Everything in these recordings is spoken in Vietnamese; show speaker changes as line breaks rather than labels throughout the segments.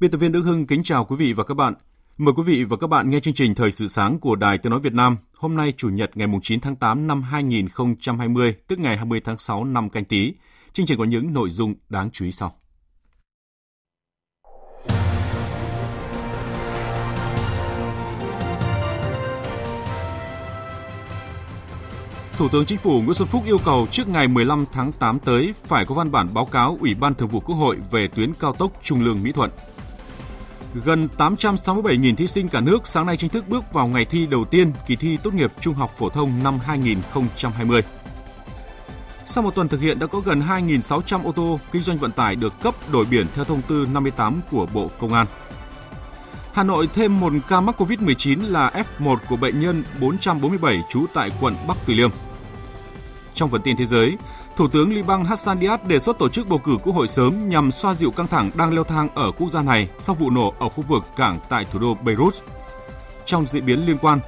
Biên tập viên Đức Hưng kính chào quý vị và các bạn. Mời quý vị và các bạn nghe chương trình Thời sự sáng của Đài Tiếng Nói Việt Nam. Hôm nay Chủ nhật ngày 9 tháng 8 năm 2020, tức ngày 20 tháng 6 năm canh tí. Chương trình có những nội dung đáng chú ý sau. Thủ tướng Chính phủ Nguyễn Xuân Phúc yêu cầu trước ngày 15 tháng 8 tới phải có văn bản báo cáo Ủy ban Thường vụ Quốc hội về tuyến cao tốc Trung Lương Mỹ Thuận. Gần 867.000 thí sinh cả nước sáng nay chính thức bước vào ngày thi đầu tiên kỳ thi tốt nghiệp trung học phổ thông năm 2020. Sau một tuần thực hiện đã có gần 2.600 ô tô kinh doanh vận tải được cấp đổi biển theo thông tư 58 của Bộ Công an. Hà Nội thêm một ca mắc COVID-19 là F1 của bệnh nhân 447 trú tại quận Bắc Từ Liêm. Trong phần tin thế giới, Thủ tướng Liban Hassan Diab đề xuất tổ chức bầu cử quốc hội sớm nhằm xoa dịu căng thẳng đang leo thang ở quốc gia này sau vụ nổ ở khu vực cảng tại thủ đô Beirut. Trong diễn biến liên quan,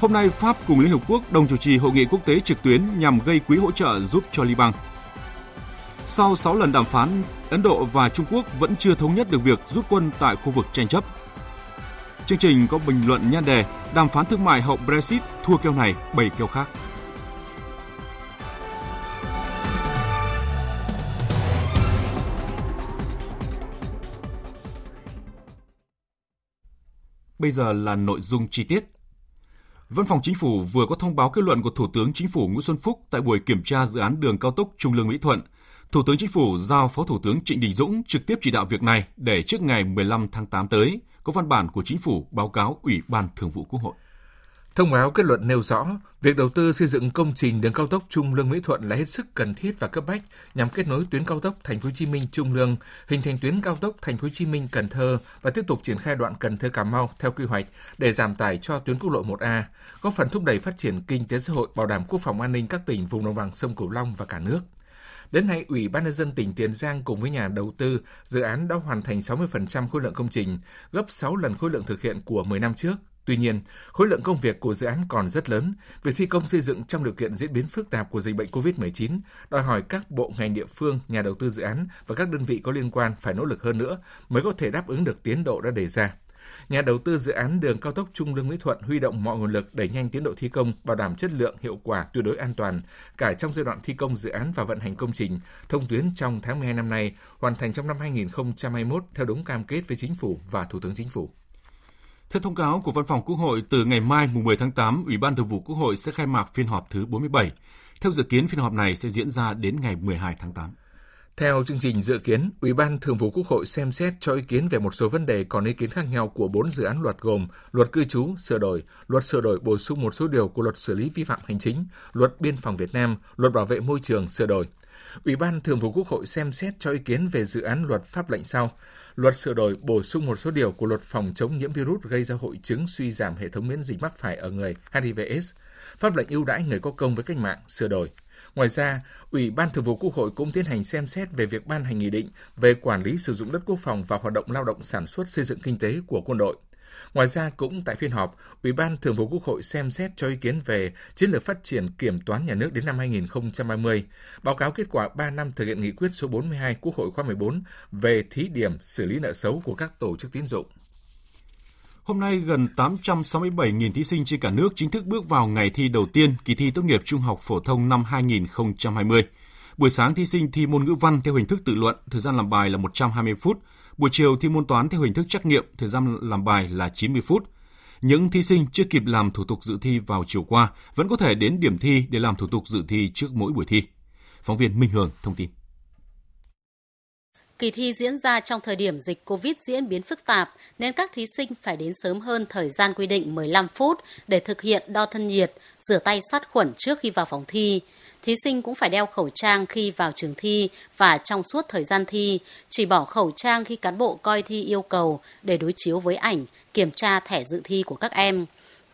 hôm nay Pháp cùng Liên Hợp Quốc đồng chủ trì hội nghị quốc tế trực tuyến nhằm gây quỹ hỗ trợ giúp cho Liban. Sau 6 lần đàm phán, Ấn Độ và Trung Quốc vẫn chưa thống nhất được việc rút quân tại khu vực tranh chấp. Chương trình có bình luận nhan đề Đàm phán thương mại hậu Brexit thua keo này, bảy keo khác. Bây giờ là nội dung chi tiết. Văn phòng Chính phủ vừa có thông báo kết luận của Thủ tướng Chính phủ Nguyễn Xuân Phúc tại buổi kiểm tra dự án đường cao tốc Trung Lương Mỹ Thuận. Thủ tướng Chính phủ giao Phó Thủ tướng Trịnh Đình Dũng trực tiếp chỉ đạo việc này để trước ngày 15 tháng 8 tới có văn bản của Chính phủ báo cáo Ủy ban Thường vụ Quốc hội.
Thông báo kết luận nêu rõ, việc đầu tư xây dựng công trình đường cao tốc Trung Lương Mỹ Thuận là hết sức cần thiết và cấp bách nhằm kết nối tuyến cao tốc Thành phố Hồ Chí Minh Trung Lương, hình thành tuyến cao tốc Thành phố Hồ Chí Minh Cần Thơ và tiếp tục triển khai đoạn Cần Thơ Cà Mau theo quy hoạch để giảm tải cho tuyến quốc lộ 1A, góp phần thúc đẩy phát triển kinh tế xã hội, bảo đảm quốc phòng an ninh các tỉnh vùng đồng bằng sông Cửu Long và cả nước. Đến nay, Ủy ban nhân dân tỉnh Tiền Giang cùng với nhà đầu tư, dự án đã hoàn thành 60% khối lượng công trình, gấp 6 lần khối lượng thực hiện của 10 năm trước. Tuy nhiên, khối lượng công việc của dự án còn rất lớn. Việc thi công xây dựng trong điều kiện diễn biến phức tạp của dịch bệnh COVID-19 đòi hỏi các bộ ngành địa phương, nhà đầu tư dự án và các đơn vị có liên quan phải nỗ lực hơn nữa mới có thể đáp ứng được tiến độ đã đề ra. Nhà đầu tư dự án đường cao tốc Trung Lương Mỹ Thuận huy động mọi nguồn lực đẩy nhanh tiến độ thi công, bảo đảm chất lượng, hiệu quả, tuyệt đối an toàn cả trong giai đoạn thi công dự án và vận hành công trình, thông tuyến trong tháng 12 năm nay, hoàn thành trong năm 2021 theo đúng cam kết với chính phủ và Thủ tướng Chính phủ.
Theo thông cáo của Văn phòng Quốc hội, từ ngày mai mùng 10 tháng 8, Ủy ban Thường vụ Quốc hội sẽ khai mạc phiên họp thứ 47. Theo dự kiến, phiên họp này sẽ diễn ra đến ngày 12 tháng 8.
Theo chương trình dự kiến, Ủy ban Thường vụ Quốc hội xem xét cho ý kiến về một số vấn đề còn ý kiến khác nhau của bốn dự án luật gồm Luật cư trú sửa đổi, Luật sửa đổi bổ sung một số điều của Luật xử lý vi phạm hành chính, Luật biên phòng Việt Nam, Luật bảo vệ môi trường sửa đổi. Ủy ban Thường vụ Quốc hội xem xét cho ý kiến về dự án luật pháp lệnh sau. Luật sửa đổi bổ sung một số điều của luật phòng chống nhiễm virus gây ra hội chứng suy giảm hệ thống miễn dịch mắc phải ở người HIVS, pháp lệnh ưu đãi người có công với cách mạng sửa đổi. Ngoài ra, Ủy ban Thường vụ Quốc hội cũng tiến hành xem xét về việc ban hành nghị định về quản lý sử dụng đất quốc phòng và hoạt động lao động sản xuất xây dựng kinh tế của quân đội. Ngoài ra, cũng tại phiên họp, Ủy ban Thường vụ Quốc hội xem xét cho ý kiến về chiến lược phát triển kiểm toán nhà nước đến năm 2030, báo cáo kết quả 3 năm thực hiện nghị quyết số 42 Quốc hội khóa 14 về thí điểm xử lý nợ xấu của các tổ chức tín dụng.
Hôm nay, gần 867.000 thí sinh trên cả nước chính thức bước vào ngày thi đầu tiên kỳ thi tốt nghiệp trung học phổ thông năm 2020. Buổi sáng thí sinh thi môn ngữ văn theo hình thức tự luận, thời gian làm bài là 120 phút. Buổi chiều thi môn toán theo hình thức trắc nghiệm, thời gian làm bài là 90 phút. Những thí sinh chưa kịp làm thủ tục dự thi vào chiều qua vẫn có thể đến điểm thi để làm thủ tục dự thi trước mỗi buổi thi. Phóng viên Minh Hường thông tin.
Kỳ thi diễn ra trong thời điểm dịch COVID diễn biến phức tạp nên các thí sinh phải đến sớm hơn thời gian quy định 15 phút để thực hiện đo thân nhiệt, rửa tay sát khuẩn trước khi vào phòng thi. Thí sinh cũng phải đeo khẩu trang khi vào trường thi và trong suốt thời gian thi, chỉ bỏ khẩu trang khi cán bộ coi thi yêu cầu để đối chiếu với ảnh, kiểm tra thẻ dự thi của các em.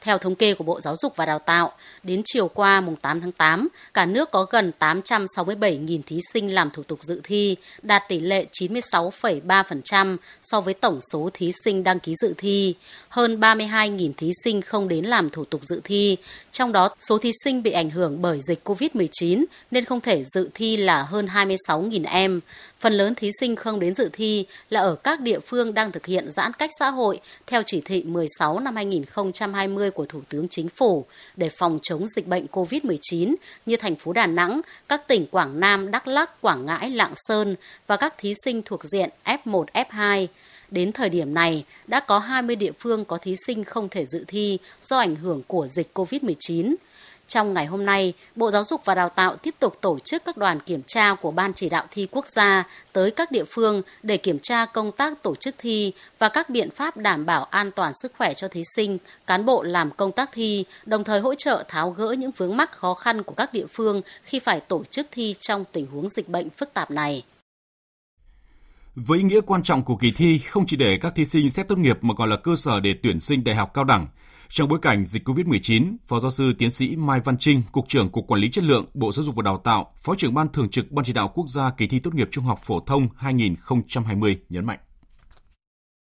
Theo thống kê của Bộ Giáo dục và Đào tạo, đến chiều qua mùng 8 tháng 8, cả nước có gần 867.000 thí sinh làm thủ tục dự thi, đạt tỷ lệ 96,3% so với tổng số thí sinh đăng ký dự thi. Hơn 32.000 thí sinh không đến làm thủ tục dự thi, trong đó số thí sinh bị ảnh hưởng bởi dịch COVID-19 nên không thể dự thi là hơn 26.000 em. Phần lớn thí sinh không đến dự thi là ở các địa phương đang thực hiện giãn cách xã hội theo chỉ thị 16 năm 2020 của Thủ tướng Chính phủ để phòng chống dịch bệnh COVID-19 như thành phố Đà Nẵng, các tỉnh Quảng Nam, Đắk lắc Quảng Ngãi, Lạng Sơn và các thí sinh thuộc diện F1, F2. Đến thời điểm này, đã có 20 địa phương có thí sinh không thể dự thi do ảnh hưởng của dịch COVID-19. Trong ngày hôm nay, Bộ Giáo dục và Đào tạo tiếp tục tổ chức các đoàn kiểm tra của Ban chỉ đạo thi quốc gia tới các địa phương để kiểm tra công tác tổ chức thi và các biện pháp đảm bảo an toàn sức khỏe cho thí sinh, cán bộ làm công tác thi, đồng thời hỗ trợ tháo gỡ những vướng mắc khó khăn của các địa phương khi phải tổ chức thi trong tình huống dịch bệnh phức tạp này.
Với ý nghĩa quan trọng của kỳ thi không chỉ để các thí sinh xét tốt nghiệp mà còn là cơ sở để tuyển sinh đại học cao đẳng, trong bối cảnh dịch COVID-19, Phó giáo sư tiến sĩ Mai Văn Trinh, Cục trưởng Cục Quản lý Chất lượng, Bộ Giáo dục và Đào tạo, Phó trưởng Ban Thường trực Ban chỉ đạo quốc gia kỳ thi tốt nghiệp trung học phổ thông 2020 nhấn mạnh.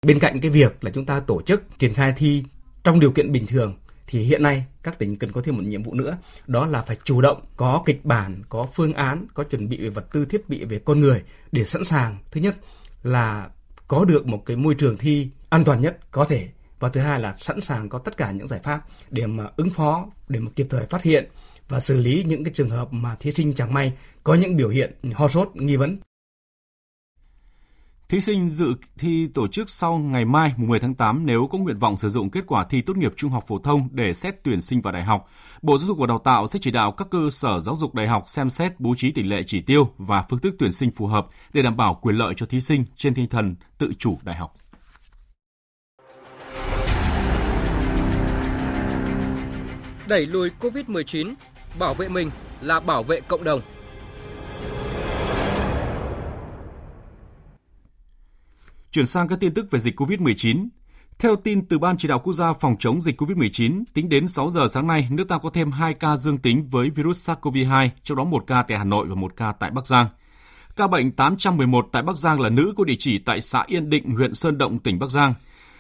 Bên cạnh cái việc là chúng ta tổ chức triển khai thi trong điều kiện bình thường thì hiện nay các tỉnh cần có thêm một nhiệm vụ nữa, đó là phải chủ động có kịch bản, có phương án, có chuẩn bị về vật tư thiết bị về con người để sẵn sàng. Thứ nhất là có được một cái môi trường thi an toàn nhất có thể và thứ hai là sẵn sàng có tất cả những giải pháp để mà ứng phó, để mà kịp thời phát hiện và xử lý những cái trường hợp mà thí sinh chẳng may có những biểu hiện ho sốt, nghi vấn.
Thí sinh dự thi tổ chức sau ngày mai mùng 10 tháng 8 nếu có nguyện vọng sử dụng kết quả thi tốt nghiệp trung học phổ thông để xét tuyển sinh vào đại học. Bộ Giáo dục và Đào tạo sẽ chỉ đạo các cơ sở giáo dục đại học xem xét bố trí tỷ lệ chỉ tiêu và phương thức tuyển sinh phù hợp để đảm bảo quyền lợi cho thí sinh trên tinh thần tự chủ đại học.
Đẩy lùi COVID-19, bảo vệ mình là bảo vệ cộng đồng.
Chuyển sang các tin tức về dịch COVID-19. Theo tin từ Ban chỉ đạo quốc gia phòng chống dịch COVID-19, tính đến 6 giờ sáng nay, nước ta có thêm 2 ca dương tính với virus SARS-CoV-2, trong đó một ca tại Hà Nội và một ca tại Bắc Giang. Ca bệnh 811 tại Bắc Giang là nữ có địa chỉ tại xã Yên Định, huyện Sơn Động, tỉnh Bắc Giang.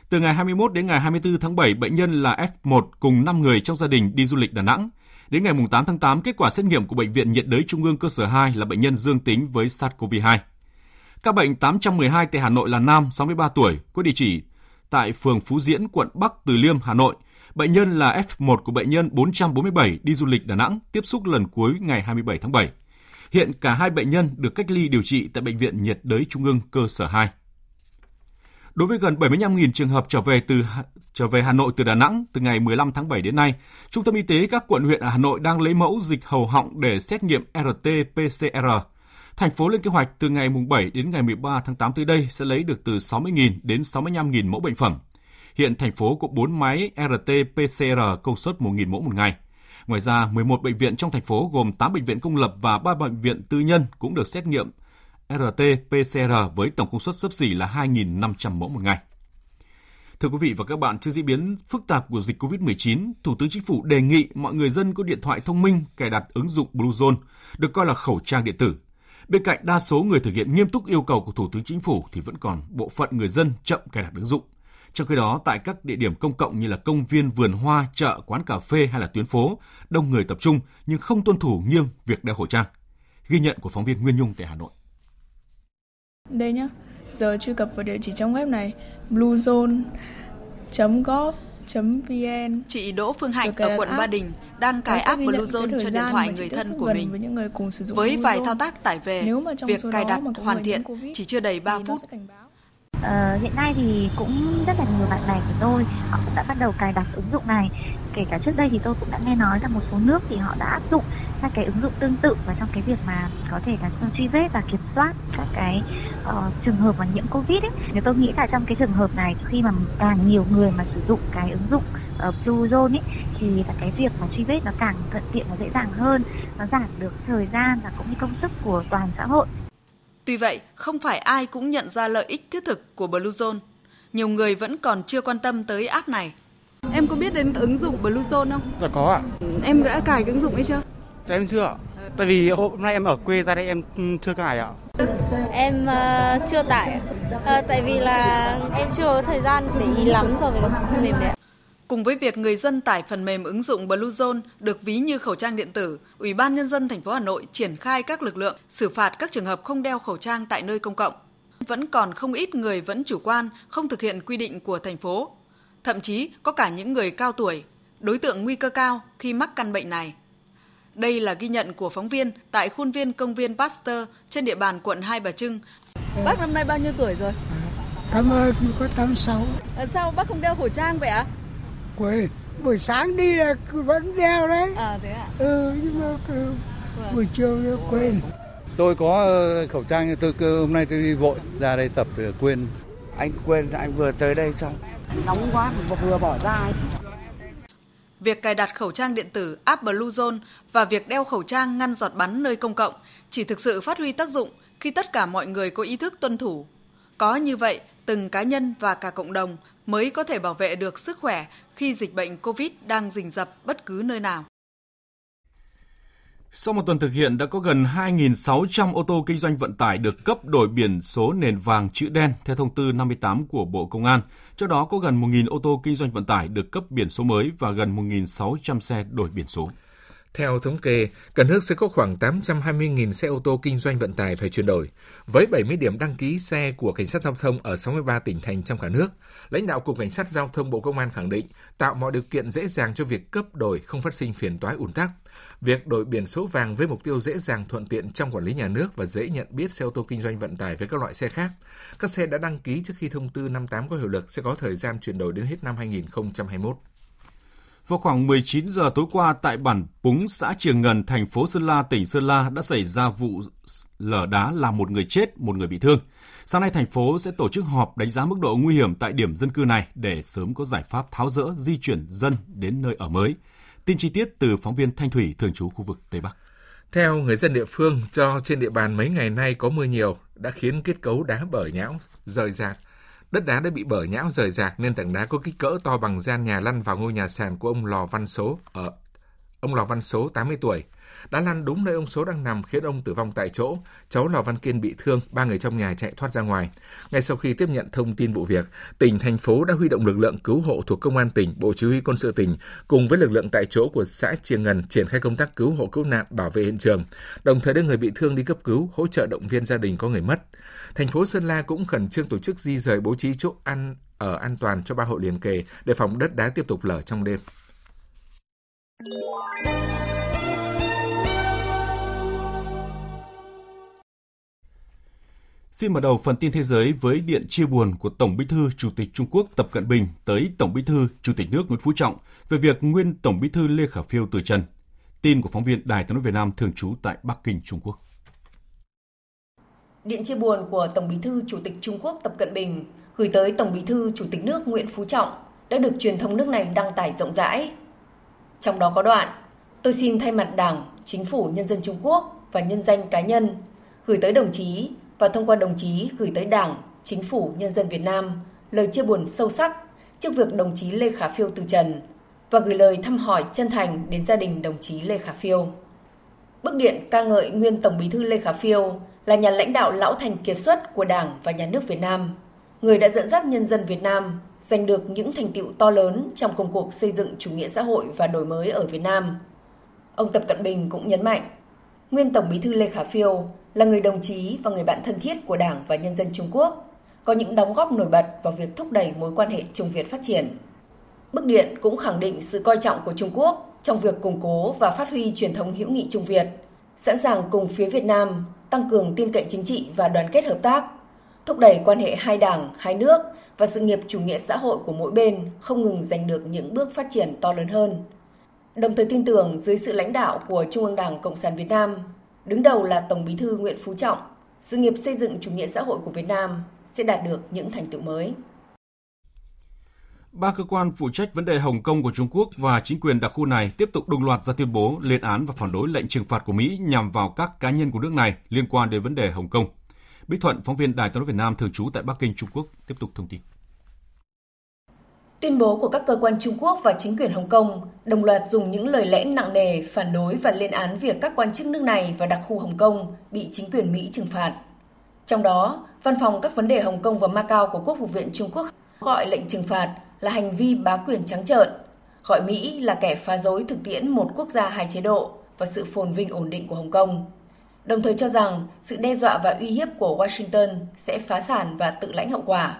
Từ ngày 21 đến ngày 24 tháng 7, bệnh nhân là F1 cùng 5 người trong gia đình đi du lịch Đà Nẵng. Đến ngày 8 tháng 8, kết quả xét nghiệm của Bệnh viện nhiệt đới Trung ương cơ sở 2 là bệnh nhân dương tính với SARS-CoV-2. Các bệnh 812 tại Hà Nội là nam, 63 tuổi, có địa chỉ tại phường Phú Diễn, quận Bắc Từ Liêm, Hà Nội. Bệnh nhân là F1 của bệnh nhân 447 đi du lịch Đà Nẵng, tiếp xúc lần cuối ngày 27 tháng 7. Hiện cả hai bệnh nhân được cách ly điều trị tại Bệnh viện nhiệt đới Trung ương cơ sở 2. Đối với gần 75.000 trường hợp trở về từ trở về Hà Nội từ Đà Nẵng từ ngày 15 tháng 7 đến nay, Trung tâm Y tế các quận huyện ở Hà Nội đang lấy mẫu dịch hầu họng để xét nghiệm RT-PCR. Thành phố lên kế hoạch từ ngày 7 đến ngày 13 tháng 8 tới đây sẽ lấy được từ 60.000 đến 65.000 mẫu bệnh phẩm. Hiện thành phố có 4 máy RT-PCR công suất 1.000 mẫu một ngày. Ngoài ra, 11 bệnh viện trong thành phố gồm 8 bệnh viện công lập và 3 bệnh viện tư nhân cũng được xét nghiệm RT-PCR với tổng công suất sấp xỉ là 2.500 mẫu một ngày. Thưa quý vị và các bạn, trước diễn biến phức tạp của dịch COVID-19, Thủ tướng Chính phủ đề nghị mọi người dân có điện thoại thông minh cài đặt ứng dụng Bluezone, được coi là khẩu trang điện tử. Bên cạnh đa số người thực hiện nghiêm túc yêu cầu của Thủ tướng Chính phủ thì vẫn còn bộ phận người dân chậm cài đặt ứng dụng. Trong khi đó, tại các địa điểm công cộng như là công viên, vườn hoa, chợ, quán cà phê hay là tuyến phố, đông người tập trung nhưng không tuân thủ nghiêm việc đeo khẩu trang. Ghi nhận của phóng viên Nguyên Nhung tại Hà Nội.
Đây nhá, giờ truy cập vào địa chỉ trong web này bluezone. gov bluezone.gov.vn.
Chị Đỗ Phương Hạnh ở quận Ba Đình đang cài app Bluezone cho điện thoại người thân của mình.
Với, những người cùng sử dụng
với vài thao tác tải về,
Nếu mà trong
việc cài đặt
mà
hoàn thiện chỉ chưa đầy 3 phút.
Ờ, hiện nay thì cũng rất là nhiều bạn bè của tôi họ cũng đã bắt đầu cài đặt ứng dụng này kể cả trước đây thì tôi cũng đã nghe nói là một số nước thì họ đã áp dụng các cái ứng dụng tương tự và trong cái việc mà có thể là truy vết và kiểm soát các cái uh, trường hợp mà nhiễm covid ấy thì tôi nghĩ là trong cái trường hợp này khi mà càng nhiều người mà sử dụng cái ứng dụng uh, Bluezone ấy thì là cái việc mà truy vết nó càng thuận tiện và dễ dàng hơn nó giảm được thời gian và cũng như công sức của toàn xã hội
Tuy vậy, không phải ai cũng nhận ra lợi ích thiết thực của Bluezone. Nhiều người vẫn còn chưa quan tâm tới app này.
Em có biết đến ứng dụng Bluezone không?
Dạ có ạ.
Em đã cài cái ứng dụng ấy chưa?
Dạ em chưa ạ. Tại vì hôm nay em ở quê ra đây em chưa cài ạ.
Em uh, chưa tải. Uh, tại vì là em chưa có thời gian để ý lắm rồi về cái phần mềm này.
Cùng với việc người dân tải phần mềm ứng dụng Bluezone được ví như khẩu trang điện tử, Ủy ban nhân dân thành phố Hà Nội triển khai các lực lượng xử phạt các trường hợp không đeo khẩu trang tại nơi công cộng. Vẫn còn không ít người vẫn chủ quan, không thực hiện quy định của thành phố. Thậm chí có cả những người cao tuổi, đối tượng nguy cơ cao khi mắc căn bệnh này. Đây là ghi nhận của phóng viên tại khuôn viên công viên Pasteur trên địa bàn quận Hai Bà Trưng.
Bác năm nay bao nhiêu tuổi rồi?
Cảm ơn, có 86.
À, sao bác không đeo khẩu trang vậy ạ? À?
quên buổi sáng đi là vẫn đeo đấy
à thế ạ
ừ nhưng mà vâng. buổi chiều quên
tôi có ờ, khẩu trang tôi hôm nay tôi đi vội ra đây tập để quên
anh quên anh vừa tới đây xong
nóng quá vừa bỏ ra ấy chứ
Việc cài đặt khẩu trang điện tử app Bluezone và việc đeo khẩu trang ngăn giọt bắn nơi công cộng chỉ thực sự phát huy tác dụng khi tất cả mọi người có ý thức tuân thủ. Có như vậy, từng cá nhân và cả cộng đồng mới có thể bảo vệ được sức khỏe khi dịch bệnh COVID đang rình rập bất cứ nơi nào.
Sau một tuần thực hiện, đã có gần 2.600 ô tô kinh doanh vận tải được cấp đổi biển số nền vàng chữ đen theo thông tư 58 của Bộ Công an. Trong đó có gần 1.000 ô tô kinh doanh vận tải được cấp biển số mới và gần 1.600 xe đổi biển số.
Theo thống kê, cả nước sẽ có khoảng 820.000 xe ô tô kinh doanh vận tải phải chuyển đổi. Với 70 điểm đăng ký xe của Cảnh sát Giao thông ở 63 tỉnh thành trong cả nước, lãnh đạo Cục Cảnh sát Giao thông Bộ Công an khẳng định tạo mọi điều kiện dễ dàng cho việc cấp đổi không phát sinh phiền toái ùn tắc. Việc đổi biển số vàng với mục tiêu dễ dàng thuận tiện trong quản lý nhà nước và dễ nhận biết xe ô tô kinh doanh vận tải với các loại xe khác. Các xe đã đăng ký trước khi thông tư 58 có hiệu lực sẽ có thời gian chuyển đổi đến hết năm 2021.
Vào khoảng 19 giờ tối qua tại bản Púng, xã Triềng Ngần, thành phố Sơn La, tỉnh Sơn La đã xảy ra vụ lở đá làm một người chết, một người bị thương. Sáng nay thành phố sẽ tổ chức họp đánh giá mức độ nguy hiểm tại điểm dân cư này để sớm có giải pháp tháo rỡ di chuyển dân đến nơi ở mới. Tin chi tiết từ phóng viên Thanh Thủy thường trú khu vực Tây Bắc.
Theo người dân địa phương, do trên địa bàn mấy ngày nay có mưa nhiều đã khiến kết cấu đá bở nhão, rời rạc, Đất đá đã bị bở nhão rời rạc nên tảng đá có kích cỡ to bằng gian nhà lăn vào ngôi nhà sàn của ông Lò Văn Số, ở, ông Lò Văn Số 80 tuổi đã lăn đúng nơi ông Số đang nằm khiến ông tử vong tại chỗ. Cháu Lò Văn Kiên bị thương, ba người trong nhà chạy thoát ra ngoài. Ngay sau khi tiếp nhận thông tin vụ việc, tỉnh, thành phố đã huy động lực lượng cứu hộ thuộc Công an tỉnh, Bộ Chỉ huy Quân sự tỉnh cùng với lực lượng tại chỗ của xã Triềng Ngần triển khai công tác cứu hộ cứu nạn bảo vệ hiện trường, đồng thời đưa người bị thương đi cấp cứu, hỗ trợ động viên gia đình có người mất. Thành phố Sơn La cũng khẩn trương tổ chức di rời bố trí chỗ ăn ở an toàn cho ba hộ liền kề để phòng đất đá tiếp tục lở trong đêm.
Xin mở đầu phần tin thế giới với điện chia buồn của Tổng Bí thư Chủ tịch Trung Quốc Tập Cận Bình tới Tổng Bí thư Chủ tịch nước Nguyễn Phú Trọng về việc nguyên Tổng Bí thư Lê Khả Phiêu từ trần. Tin của phóng viên Đài tiếng nói Việt Nam thường trú tại Bắc Kinh, Trung Quốc.
Điện chia buồn của Tổng Bí thư Chủ tịch Trung Quốc Tập Cận Bình gửi tới Tổng Bí thư Chủ tịch nước Nguyễn Phú Trọng đã được truyền thông nước này đăng tải rộng rãi. Trong đó có đoạn, tôi xin thay mặt Đảng, Chính phủ Nhân dân Trung Quốc và nhân danh cá nhân gửi tới đồng chí và thông qua đồng chí gửi tới Đảng, Chính phủ Nhân dân Việt Nam lời chia buồn sâu sắc trước việc đồng chí Lê Khả Phiêu từ trần và gửi lời thăm hỏi chân thành đến gia đình đồng chí Lê Khả Phiêu. Bức điện ca ngợi nguyên Tổng Bí thư Lê Khả Phiêu là nhà lãnh đạo lão thành kiệt xuất của Đảng và Nhà nước Việt Nam, người đã dẫn dắt nhân dân Việt Nam giành được những thành tựu to lớn trong công cuộc xây dựng chủ nghĩa xã hội và đổi mới ở Việt Nam. Ông Tập Cận Bình cũng nhấn mạnh, nguyên Tổng Bí thư Lê Khả Phiêu là người đồng chí và người bạn thân thiết của Đảng và nhân dân Trung Quốc, có những đóng góp nổi bật vào việc thúc đẩy mối quan hệ Trung Việt phát triển. Bức điện cũng khẳng định sự coi trọng của Trung Quốc trong việc củng cố và phát huy truyền thống hữu nghị Trung Việt, sẵn sàng cùng phía Việt Nam tăng cường tin cậy chính trị và đoàn kết hợp tác, thúc đẩy quan hệ hai đảng, hai nước và sự nghiệp chủ nghĩa xã hội của mỗi bên không ngừng giành được những bước phát triển to lớn hơn. Đồng thời tin tưởng dưới sự lãnh đạo của Trung ương Đảng Cộng sản Việt Nam, đứng đầu là Tổng Bí thư Nguyễn Phú Trọng, sự nghiệp xây dựng chủ nghĩa xã hội của Việt Nam sẽ đạt được những thành tựu mới.
Ba cơ quan phụ trách vấn đề Hồng Kông của Trung Quốc và chính quyền đặc khu này tiếp tục đồng loạt ra tuyên bố lên án và phản đối lệnh trừng phạt của Mỹ nhằm vào các cá nhân của nước này liên quan đến vấn đề Hồng Kông. Bích Thuận, phóng viên Đài tiếng nói Việt Nam thường trú tại Bắc Kinh, Trung Quốc, tiếp tục thông tin.
Tuyên bố của các cơ quan Trung Quốc và chính quyền Hồng Kông đồng loạt dùng những lời lẽ nặng nề phản đối và lên án việc các quan chức nước này và đặc khu Hồng Kông bị chính quyền Mỹ trừng phạt. Trong đó, Văn phòng các vấn đề Hồng Kông và Macau của Quốc vụ viện Trung Quốc gọi lệnh trừng phạt là hành vi bá quyền trắng trợn, gọi Mỹ là kẻ phá rối thực tiễn một quốc gia hai chế độ và sự phồn vinh ổn định của Hồng Kông. Đồng thời cho rằng sự đe dọa và uy hiếp của Washington sẽ phá sản và tự lãnh hậu quả.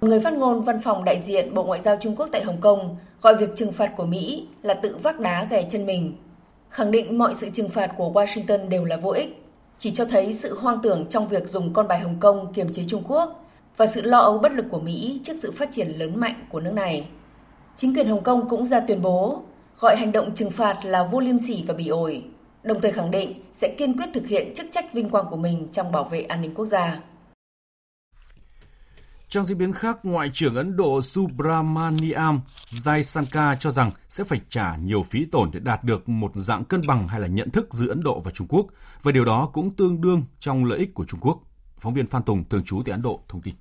Người phát ngôn văn phòng đại diện Bộ Ngoại giao Trung Quốc tại Hồng Kông gọi việc trừng phạt của Mỹ là tự vác đá ghé chân mình, khẳng định mọi sự trừng phạt của Washington đều là vô ích, chỉ cho thấy sự hoang tưởng trong việc dùng con bài Hồng Kông kiềm chế Trung Quốc và sự lo âu bất lực của Mỹ trước sự phát triển lớn mạnh của nước này. Chính quyền Hồng Kông cũng ra tuyên bố gọi hành động trừng phạt là vô liêm sỉ và bị ổi, đồng thời khẳng định sẽ kiên quyết thực hiện chức trách vinh quang của mình trong bảo vệ an ninh quốc gia.
Trong diễn biến khác, Ngoại trưởng Ấn Độ Subramaniam Jaisankar cho rằng sẽ phải trả nhiều phí tổn để đạt được một dạng cân bằng hay là nhận thức giữa Ấn Độ và Trung Quốc, và điều đó cũng tương đương trong lợi ích của Trung Quốc. Phóng viên Phan Tùng, thường trú tại Ấn Độ, thông tin.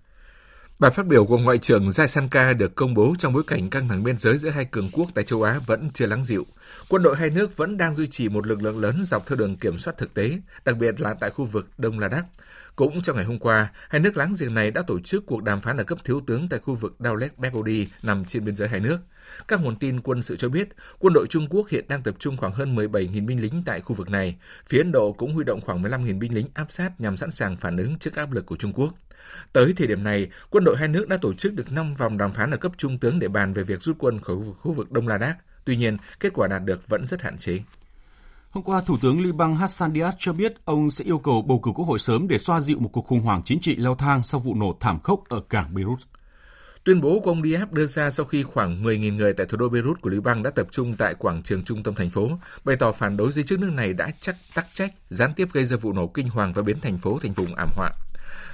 Bài phát biểu của Ngoại trưởng Jaisankar được công bố trong bối cảnh căng thẳng biên giới giữa hai cường quốc tại châu Á vẫn chưa lắng dịu. Quân đội hai nước vẫn đang duy trì một lực lượng lớn dọc theo đường kiểm soát thực tế, đặc biệt là tại khu vực Đông Ladakh. Cũng trong ngày hôm qua, hai nước láng giềng này đã tổ chức cuộc đàm phán ở cấp thiếu tướng tại khu vực Daulek Begodi nằm trên biên giới hai nước. Các nguồn tin quân sự cho biết, quân đội Trung Quốc hiện đang tập trung khoảng hơn 17.000 binh lính tại khu vực này. Phía Ấn Độ cũng huy động khoảng 15.000 binh lính áp sát nhằm sẵn sàng phản ứng trước áp lực của Trung Quốc. Tới thời điểm này, quân đội hai nước đã tổ chức được 5 vòng đàm phán ở cấp trung tướng để bàn về việc rút quân khỏi khu vực Đông Ladakh. Tuy nhiên, kết quả đạt được vẫn rất hạn chế.
Hôm qua, Thủ tướng Liban Hassan Diaz cho biết ông sẽ yêu cầu bầu cử quốc hội sớm để xoa dịu một cuộc khủng hoảng chính trị leo thang sau vụ nổ thảm khốc ở cảng Beirut.
Tuyên bố của ông Diab đưa ra sau khi khoảng 10.000 người tại thủ đô Beirut của Liban đã tập trung tại quảng trường trung tâm thành phố, bày tỏ phản đối giới chức nước này đã chắc tắc trách, gián tiếp gây ra vụ nổ kinh hoàng và biến thành phố thành vùng ảm họa.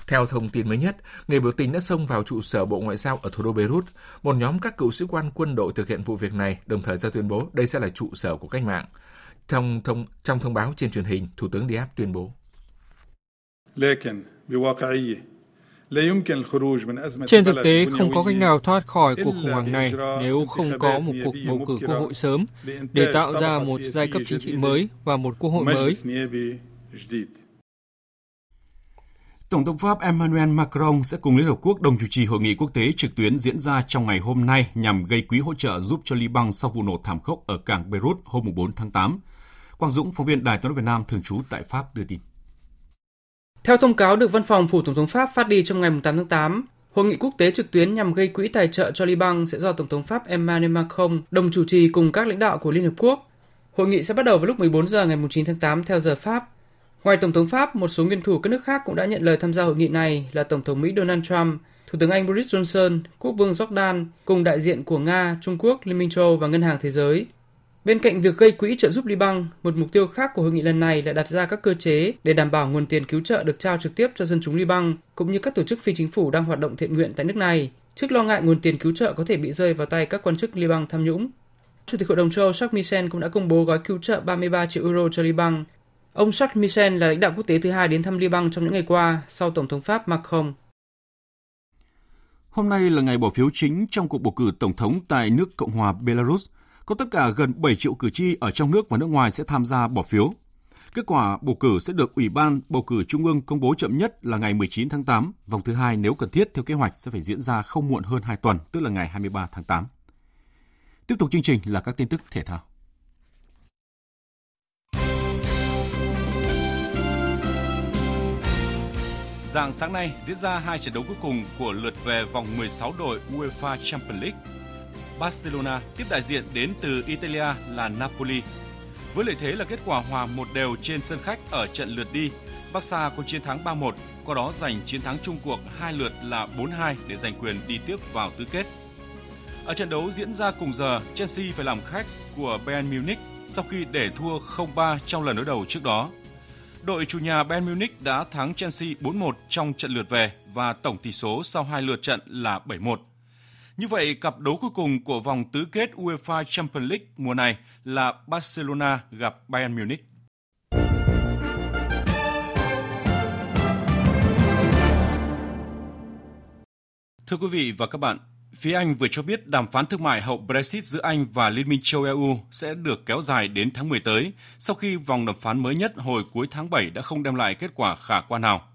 Theo thông tin mới nhất, người biểu tình đã xông vào trụ sở Bộ Ngoại giao ở thủ đô Beirut. Một nhóm các cựu sĩ quan quân đội thực hiện vụ việc này, đồng thời ra tuyên bố đây sẽ là trụ sở của cách mạng. Trong thông, trong thông báo trên truyền hình, Thủ tướng Diab tuyên bố.
Trên thực tế, không có cách nào thoát khỏi cuộc khủng hoảng này nếu không có một cuộc bầu cử quốc hội sớm để tạo ra một giai cấp chính trị mới và một quốc hội mới.
Tổng thống Pháp Emmanuel Macron sẽ cùng Liên Hợp Quốc đồng chủ trì hội nghị quốc tế trực tuyến diễn ra trong ngày hôm nay nhằm gây quỹ hỗ trợ giúp cho Liban sau vụ nổ thảm khốc ở cảng Beirut hôm 4 tháng 8. Quang Dũng, phóng viên Đài tiếng nói Việt Nam thường trú tại Pháp đưa tin.
Theo thông cáo được Văn phòng Phủ Tổng thống Pháp phát đi trong ngày 8 tháng 8, Hội nghị quốc tế trực tuyến nhằm gây quỹ tài trợ cho Liban sẽ do Tổng thống Pháp Emmanuel Macron đồng chủ trì cùng các lãnh đạo của Liên Hợp Quốc. Hội nghị sẽ bắt đầu vào lúc 14 giờ ngày 9 tháng 8 theo giờ Pháp. Ngoài Tổng thống Pháp, một số nguyên thủ các nước khác cũng đã nhận lời tham gia hội nghị này là Tổng thống Mỹ Donald Trump, Thủ tướng Anh Boris Johnson, Quốc vương Jordan, cùng đại diện của Nga, Trung Quốc, Liên minh châu và Ngân hàng Thế giới. Bên cạnh việc gây quỹ trợ giúp Liban, một mục tiêu khác của hội nghị lần này là đặt ra các cơ chế để đảm bảo nguồn tiền cứu trợ được trao trực tiếp cho dân chúng Liban, cũng như các tổ chức phi chính phủ đang hoạt động thiện nguyện tại nước này, trước lo ngại nguồn tiền cứu trợ có thể bị rơi vào tay các quan chức Liban tham nhũng. Chủ tịch Hội đồng châu Âu Jacques Michel cũng đã công bố gói cứu trợ 33 triệu euro cho Liban. Ông Jacques Michel là lãnh đạo quốc tế thứ hai đến thăm Liban trong những ngày qua sau Tổng thống Pháp Macron.
Hôm nay là ngày bỏ phiếu chính trong cuộc bầu cử tổng thống tại nước Cộng hòa Belarus – có tất cả gần 7 triệu cử tri ở trong nước và nước ngoài sẽ tham gia bỏ phiếu. Kết quả bầu cử sẽ được Ủy ban bầu cử Trung ương công bố chậm nhất là ngày 19 tháng 8. Vòng thứ hai nếu cần thiết theo kế hoạch sẽ phải diễn ra không muộn hơn 2 tuần, tức là ngày 23 tháng 8. Tiếp tục chương trình là các tin tức thể thao. Dạng sáng nay diễn ra hai trận đấu cuối cùng của lượt về vòng 16 đội UEFA Champions League Barcelona tiếp đại diện đến từ Italia là Napoli. Với lợi thế là kết quả hòa một đều trên sân khách ở trận lượt đi, Barca có chiến thắng 3-1, qua đó giành chiến thắng chung cuộc hai lượt là 4-2 để giành quyền đi tiếp vào tứ kết. Ở trận đấu diễn ra cùng giờ, Chelsea phải làm khách của Bayern Munich sau khi để thua 0-3 trong lần đối đầu trước đó. Đội chủ nhà Bayern Munich đã thắng Chelsea 4-1 trong trận lượt về và tổng tỷ số sau hai lượt trận là 7-1. Như vậy, cặp đấu cuối cùng của vòng tứ kết UEFA Champions League mùa này là Barcelona gặp Bayern Munich. Thưa quý vị và các bạn, phía Anh vừa cho biết đàm phán thương mại hậu Brexit giữa Anh và Liên minh châu EU sẽ được kéo dài đến tháng 10 tới, sau khi vòng đàm phán mới nhất hồi cuối tháng 7 đã không đem lại kết quả khả quan nào.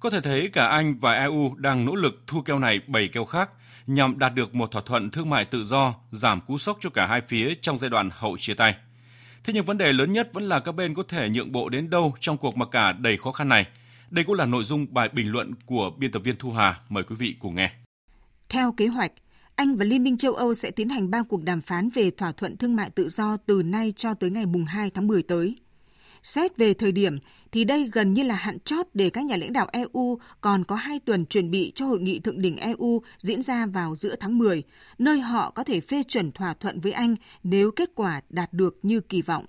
Có thể thấy cả Anh và EU đang nỗ lực thu keo này bảy keo khác nhằm đạt được một thỏa thuận thương mại tự do, giảm cú sốc cho cả hai phía trong giai đoạn hậu chia tay. Thế nhưng vấn đề lớn nhất vẫn là các bên có thể nhượng bộ đến đâu trong cuộc mặc cả đầy khó khăn này. Đây cũng là nội dung bài bình luận của biên tập viên Thu Hà. Mời quý vị cùng nghe.
Theo kế hoạch, Anh và Liên minh châu Âu sẽ tiến hành ba cuộc đàm phán về thỏa thuận thương mại tự do từ nay cho tới ngày mùng 2 tháng 10 tới. Xét về thời điểm thì đây gần như là hạn chót để các nhà lãnh đạo EU còn có hai tuần chuẩn bị cho hội nghị thượng đỉnh EU diễn ra vào giữa tháng 10, nơi họ có thể phê chuẩn thỏa thuận với Anh nếu kết quả đạt được như kỳ vọng.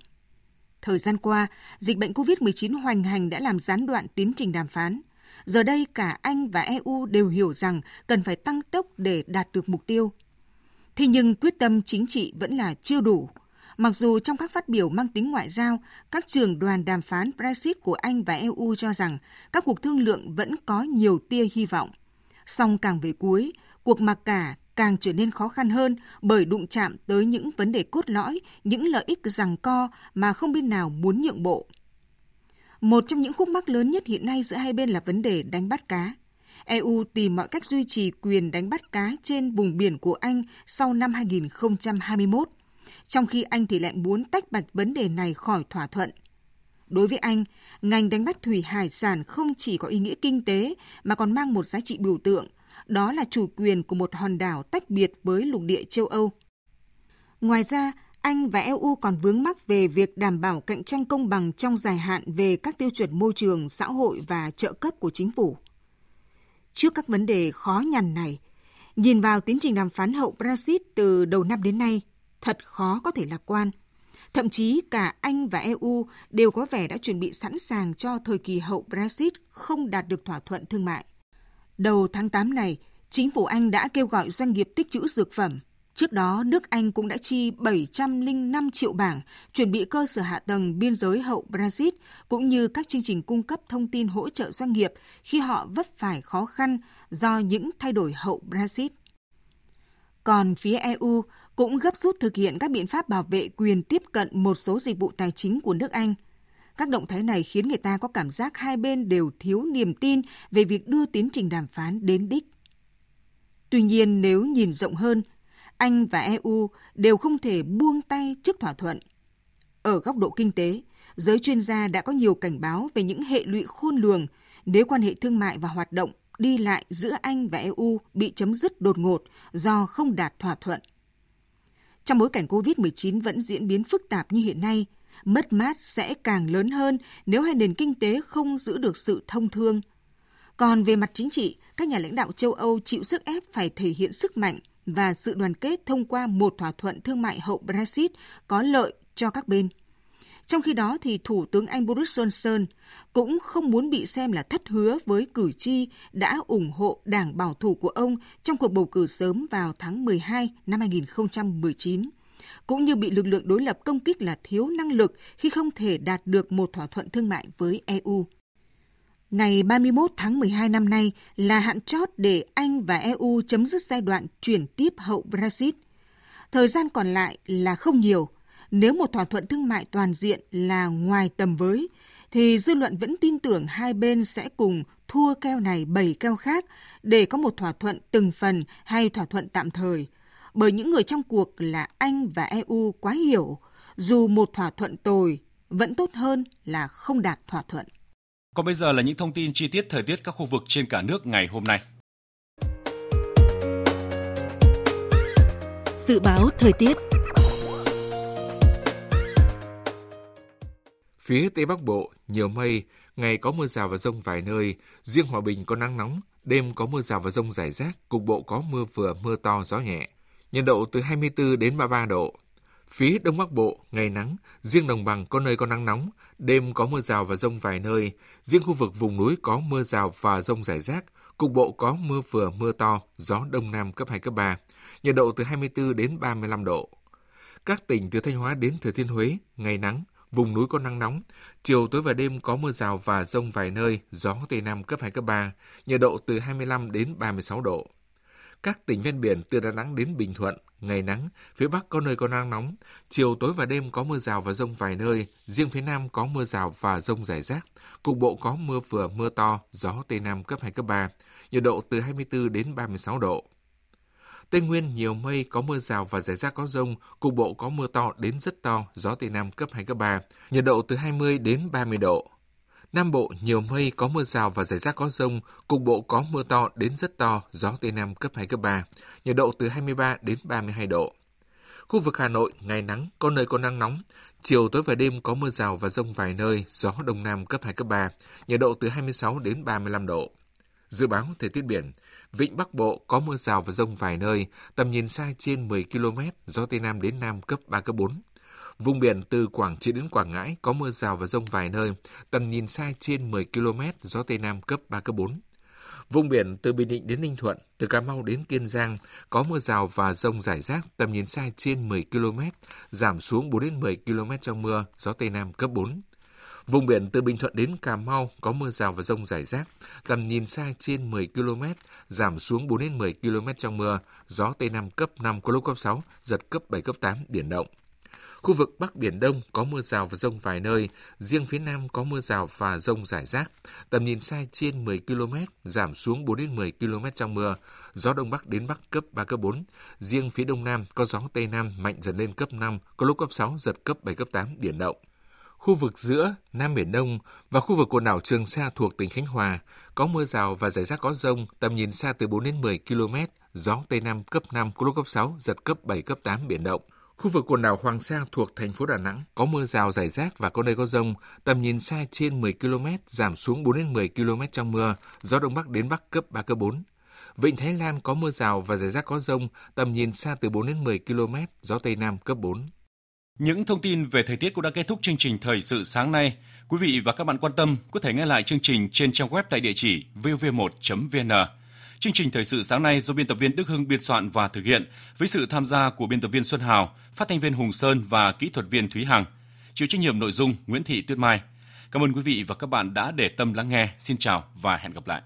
Thời gian qua, dịch bệnh COVID-19 hoành hành đã làm gián đoạn tiến trình đàm phán. Giờ đây cả Anh và EU đều hiểu rằng cần phải tăng tốc để đạt được mục tiêu. Thế nhưng quyết tâm chính trị vẫn là chưa đủ. Mặc dù trong các phát biểu mang tính ngoại giao, các trường đoàn đàm phán Brexit của Anh và EU cho rằng các cuộc thương lượng vẫn có nhiều tia hy vọng. Song càng về cuối, cuộc mặc cả càng trở nên khó khăn hơn bởi đụng chạm tới những vấn đề cốt lõi, những lợi ích rằng co mà không bên nào muốn nhượng bộ. Một trong những khúc mắc lớn nhất hiện nay giữa hai bên là vấn đề đánh bắt cá. EU tìm mọi cách duy trì quyền đánh bắt cá trên vùng biển của Anh sau năm 2021, trong khi Anh thì lại muốn tách bạch vấn đề này khỏi thỏa thuận. Đối với Anh, ngành đánh bắt thủy hải sản không chỉ có ý nghĩa kinh tế mà còn mang một giá trị biểu tượng, đó là chủ quyền của một hòn đảo tách biệt với lục địa châu Âu. Ngoài ra, anh và EU còn vướng mắc về việc đảm bảo cạnh tranh công bằng trong dài hạn về các tiêu chuẩn môi trường, xã hội và trợ cấp của chính phủ. Trước các vấn đề khó nhằn này, nhìn vào tiến trình đàm phán hậu Brexit từ đầu năm đến nay, thật khó có thể lạc quan. Thậm chí cả Anh và EU đều có vẻ đã chuẩn bị sẵn sàng cho thời kỳ hậu Brexit không đạt được thỏa thuận thương mại. Đầu tháng 8 này, chính phủ Anh đã kêu gọi doanh nghiệp tích trữ dược phẩm Trước đó, nước Anh cũng đã chi 705 triệu bảng chuẩn bị cơ sở hạ tầng biên giới hậu Brexit cũng như các chương trình cung cấp thông tin hỗ trợ doanh nghiệp khi họ vấp phải khó khăn do những thay đổi hậu Brexit. Còn phía EU cũng gấp rút thực hiện các biện pháp bảo vệ quyền tiếp cận một số dịch vụ tài chính của nước Anh. Các động thái này khiến người ta có cảm giác hai bên đều thiếu niềm tin về việc đưa tiến trình đàm phán đến đích. Tuy nhiên, nếu nhìn rộng hơn, anh và EU đều không thể buông tay trước thỏa thuận. Ở góc độ kinh tế, giới chuyên gia đã có nhiều cảnh báo về những hệ lụy khôn lường nếu quan hệ thương mại và hoạt động đi lại giữa Anh và EU bị chấm dứt đột ngột do không đạt thỏa thuận. Trong bối cảnh COVID-19 vẫn diễn biến phức tạp như hiện nay, mất mát sẽ càng lớn hơn nếu hai nền kinh tế không giữ được sự thông thương. Còn về mặt chính trị, các nhà lãnh đạo châu Âu chịu sức ép phải thể hiện sức mạnh và sự đoàn kết thông qua một thỏa thuận thương mại hậu Brexit có lợi cho các bên. Trong khi đó thì Thủ tướng Anh Boris Johnson cũng không muốn bị xem là thất hứa với cử tri đã ủng hộ đảng bảo thủ của ông trong cuộc bầu cử sớm vào tháng 12 năm 2019 cũng như bị lực lượng đối lập công kích là thiếu năng lực khi không thể đạt được một thỏa thuận thương mại với EU. Ngày 31 tháng 12 năm nay là hạn chót để Anh và EU chấm dứt giai đoạn chuyển tiếp hậu Brexit. Thời gian còn lại là không nhiều. Nếu một thỏa thuận thương mại toàn diện là ngoài tầm với, thì dư luận vẫn tin tưởng hai bên sẽ cùng thua keo này bảy keo khác để có một thỏa thuận từng phần hay thỏa thuận tạm thời. Bởi những người trong cuộc là Anh và EU quá hiểu, dù một thỏa thuận tồi vẫn tốt hơn là không đạt thỏa thuận.
Còn bây giờ là những thông tin chi tiết thời tiết các khu vực trên cả nước ngày hôm nay.
Dự báo thời tiết
Phía Tây Bắc Bộ, nhiều mây, ngày có mưa rào và rông vài nơi, riêng Hòa Bình có nắng nóng, đêm có mưa rào và rông rải rác, cục bộ có mưa vừa mưa to gió nhẹ. Nhiệt độ từ 24 đến 33 độ. Phía Đông Bắc Bộ, ngày nắng, riêng đồng bằng có nơi có nắng nóng, đêm có mưa rào và rông vài nơi, riêng khu vực vùng núi có mưa rào và rông rải rác, cục bộ có mưa vừa mưa to, gió Đông Nam cấp 2, cấp 3, nhiệt độ từ 24 đến 35 độ. Các tỉnh từ Thanh Hóa đến Thừa Thiên Huế, ngày nắng, vùng núi có nắng nóng, chiều tối và đêm có mưa rào và rông vài nơi, gió Tây Nam cấp 2, cấp 3, nhiệt độ từ 25 đến 36 độ. Các tỉnh ven biển từ Đà Nẵng đến Bình Thuận, ngày nắng, phía Bắc có nơi có nắng nóng, chiều tối và đêm có mưa rào và rông vài nơi, riêng phía Nam có mưa rào và rông rải rác, cục bộ có mưa vừa mưa to, gió Tây Nam cấp 2, cấp 3, nhiệt độ từ 24 đến 36 độ. Tây Nguyên nhiều mây, có mưa rào và rải rác có rông, cục bộ có mưa to đến rất to, gió Tây Nam cấp 2, cấp 3, nhiệt độ từ 20 đến 30 độ. Nam Bộ nhiều mây, có mưa rào và rải rác có rông, cục bộ có mưa to đến rất to, gió Tây Nam cấp 2, cấp 3, nhiệt độ từ 23 đến 32 độ. Khu vực Hà Nội, ngày nắng, có nơi có nắng nóng, chiều tối và đêm có mưa rào và rông vài nơi, gió Đông Nam cấp 2, cấp 3, nhiệt độ từ 26 đến 35 độ. Dự báo thời tiết biển, Vịnh Bắc Bộ có mưa rào và rông vài nơi, tầm nhìn xa trên 10 km, gió Tây Nam đến Nam cấp 3, cấp 4. Vùng biển từ Quảng Trị đến Quảng Ngãi có mưa rào và rông vài nơi, tầm nhìn xa trên 10 km, gió Tây Nam cấp 3, cấp 4. Vùng biển từ Bình Định đến Ninh Thuận, từ Cà Mau đến Kiên Giang có mưa rào và rông rải rác, tầm nhìn xa trên 10 km, giảm xuống 4 đến 10 km trong mưa, gió Tây Nam cấp 4. Vùng biển từ Bình Thuận đến Cà Mau có mưa rào và rông rải rác, tầm nhìn xa trên 10 km, giảm xuống 4 đến 10 km trong mưa, gió Tây Nam cấp 5 có lúc cấp 6, giật cấp 7, cấp 8, biển động. Khu vực Bắc Biển Đông có mưa rào và rông vài nơi, riêng phía Nam có mưa rào và rông rải rác, tầm nhìn xa trên 10 km, giảm xuống 4 đến 10 km trong mưa, gió Đông Bắc đến Bắc cấp 3, cấp 4, riêng phía Đông Nam có gió Tây Nam mạnh dần lên cấp 5, có lúc cấp 6, giật cấp 7, cấp 8, biển động. Khu vực giữa Nam Biển Đông và khu vực quần đảo Trường Sa thuộc tỉnh Khánh Hòa có mưa rào và rải rác có rông, tầm nhìn xa từ 4 đến 10 km, gió Tây Nam cấp 5, có lúc cấp 6, giật cấp 7, cấp 8, biển động. Khu vực quần đảo Hoàng Sa thuộc thành phố Đà Nẵng có mưa rào rải rác và có nơi có rông, tầm nhìn xa trên 10 km, giảm xuống 4 đến 10 km trong mưa, gió Đông Bắc đến Bắc cấp 3, cấp 4. Vịnh Thái Lan có mưa rào và rải rác có rông, tầm nhìn xa từ 4 đến 10 km, gió Tây Nam cấp 4.
Những thông tin về thời tiết cũng đã kết thúc chương trình thời sự sáng nay. Quý vị và các bạn quan tâm có thể nghe lại chương trình trên trang web tại địa chỉ vv1.vn. Chương trình thời sự sáng nay do biên tập viên Đức Hưng biên soạn và thực hiện với sự tham gia của biên tập viên Xuân Hào, phát thanh viên Hùng Sơn và kỹ thuật viên Thúy Hằng. Chịu trách nhiệm nội dung Nguyễn Thị Tuyết Mai. Cảm ơn quý vị và các bạn đã để tâm lắng nghe. Xin chào và hẹn gặp lại.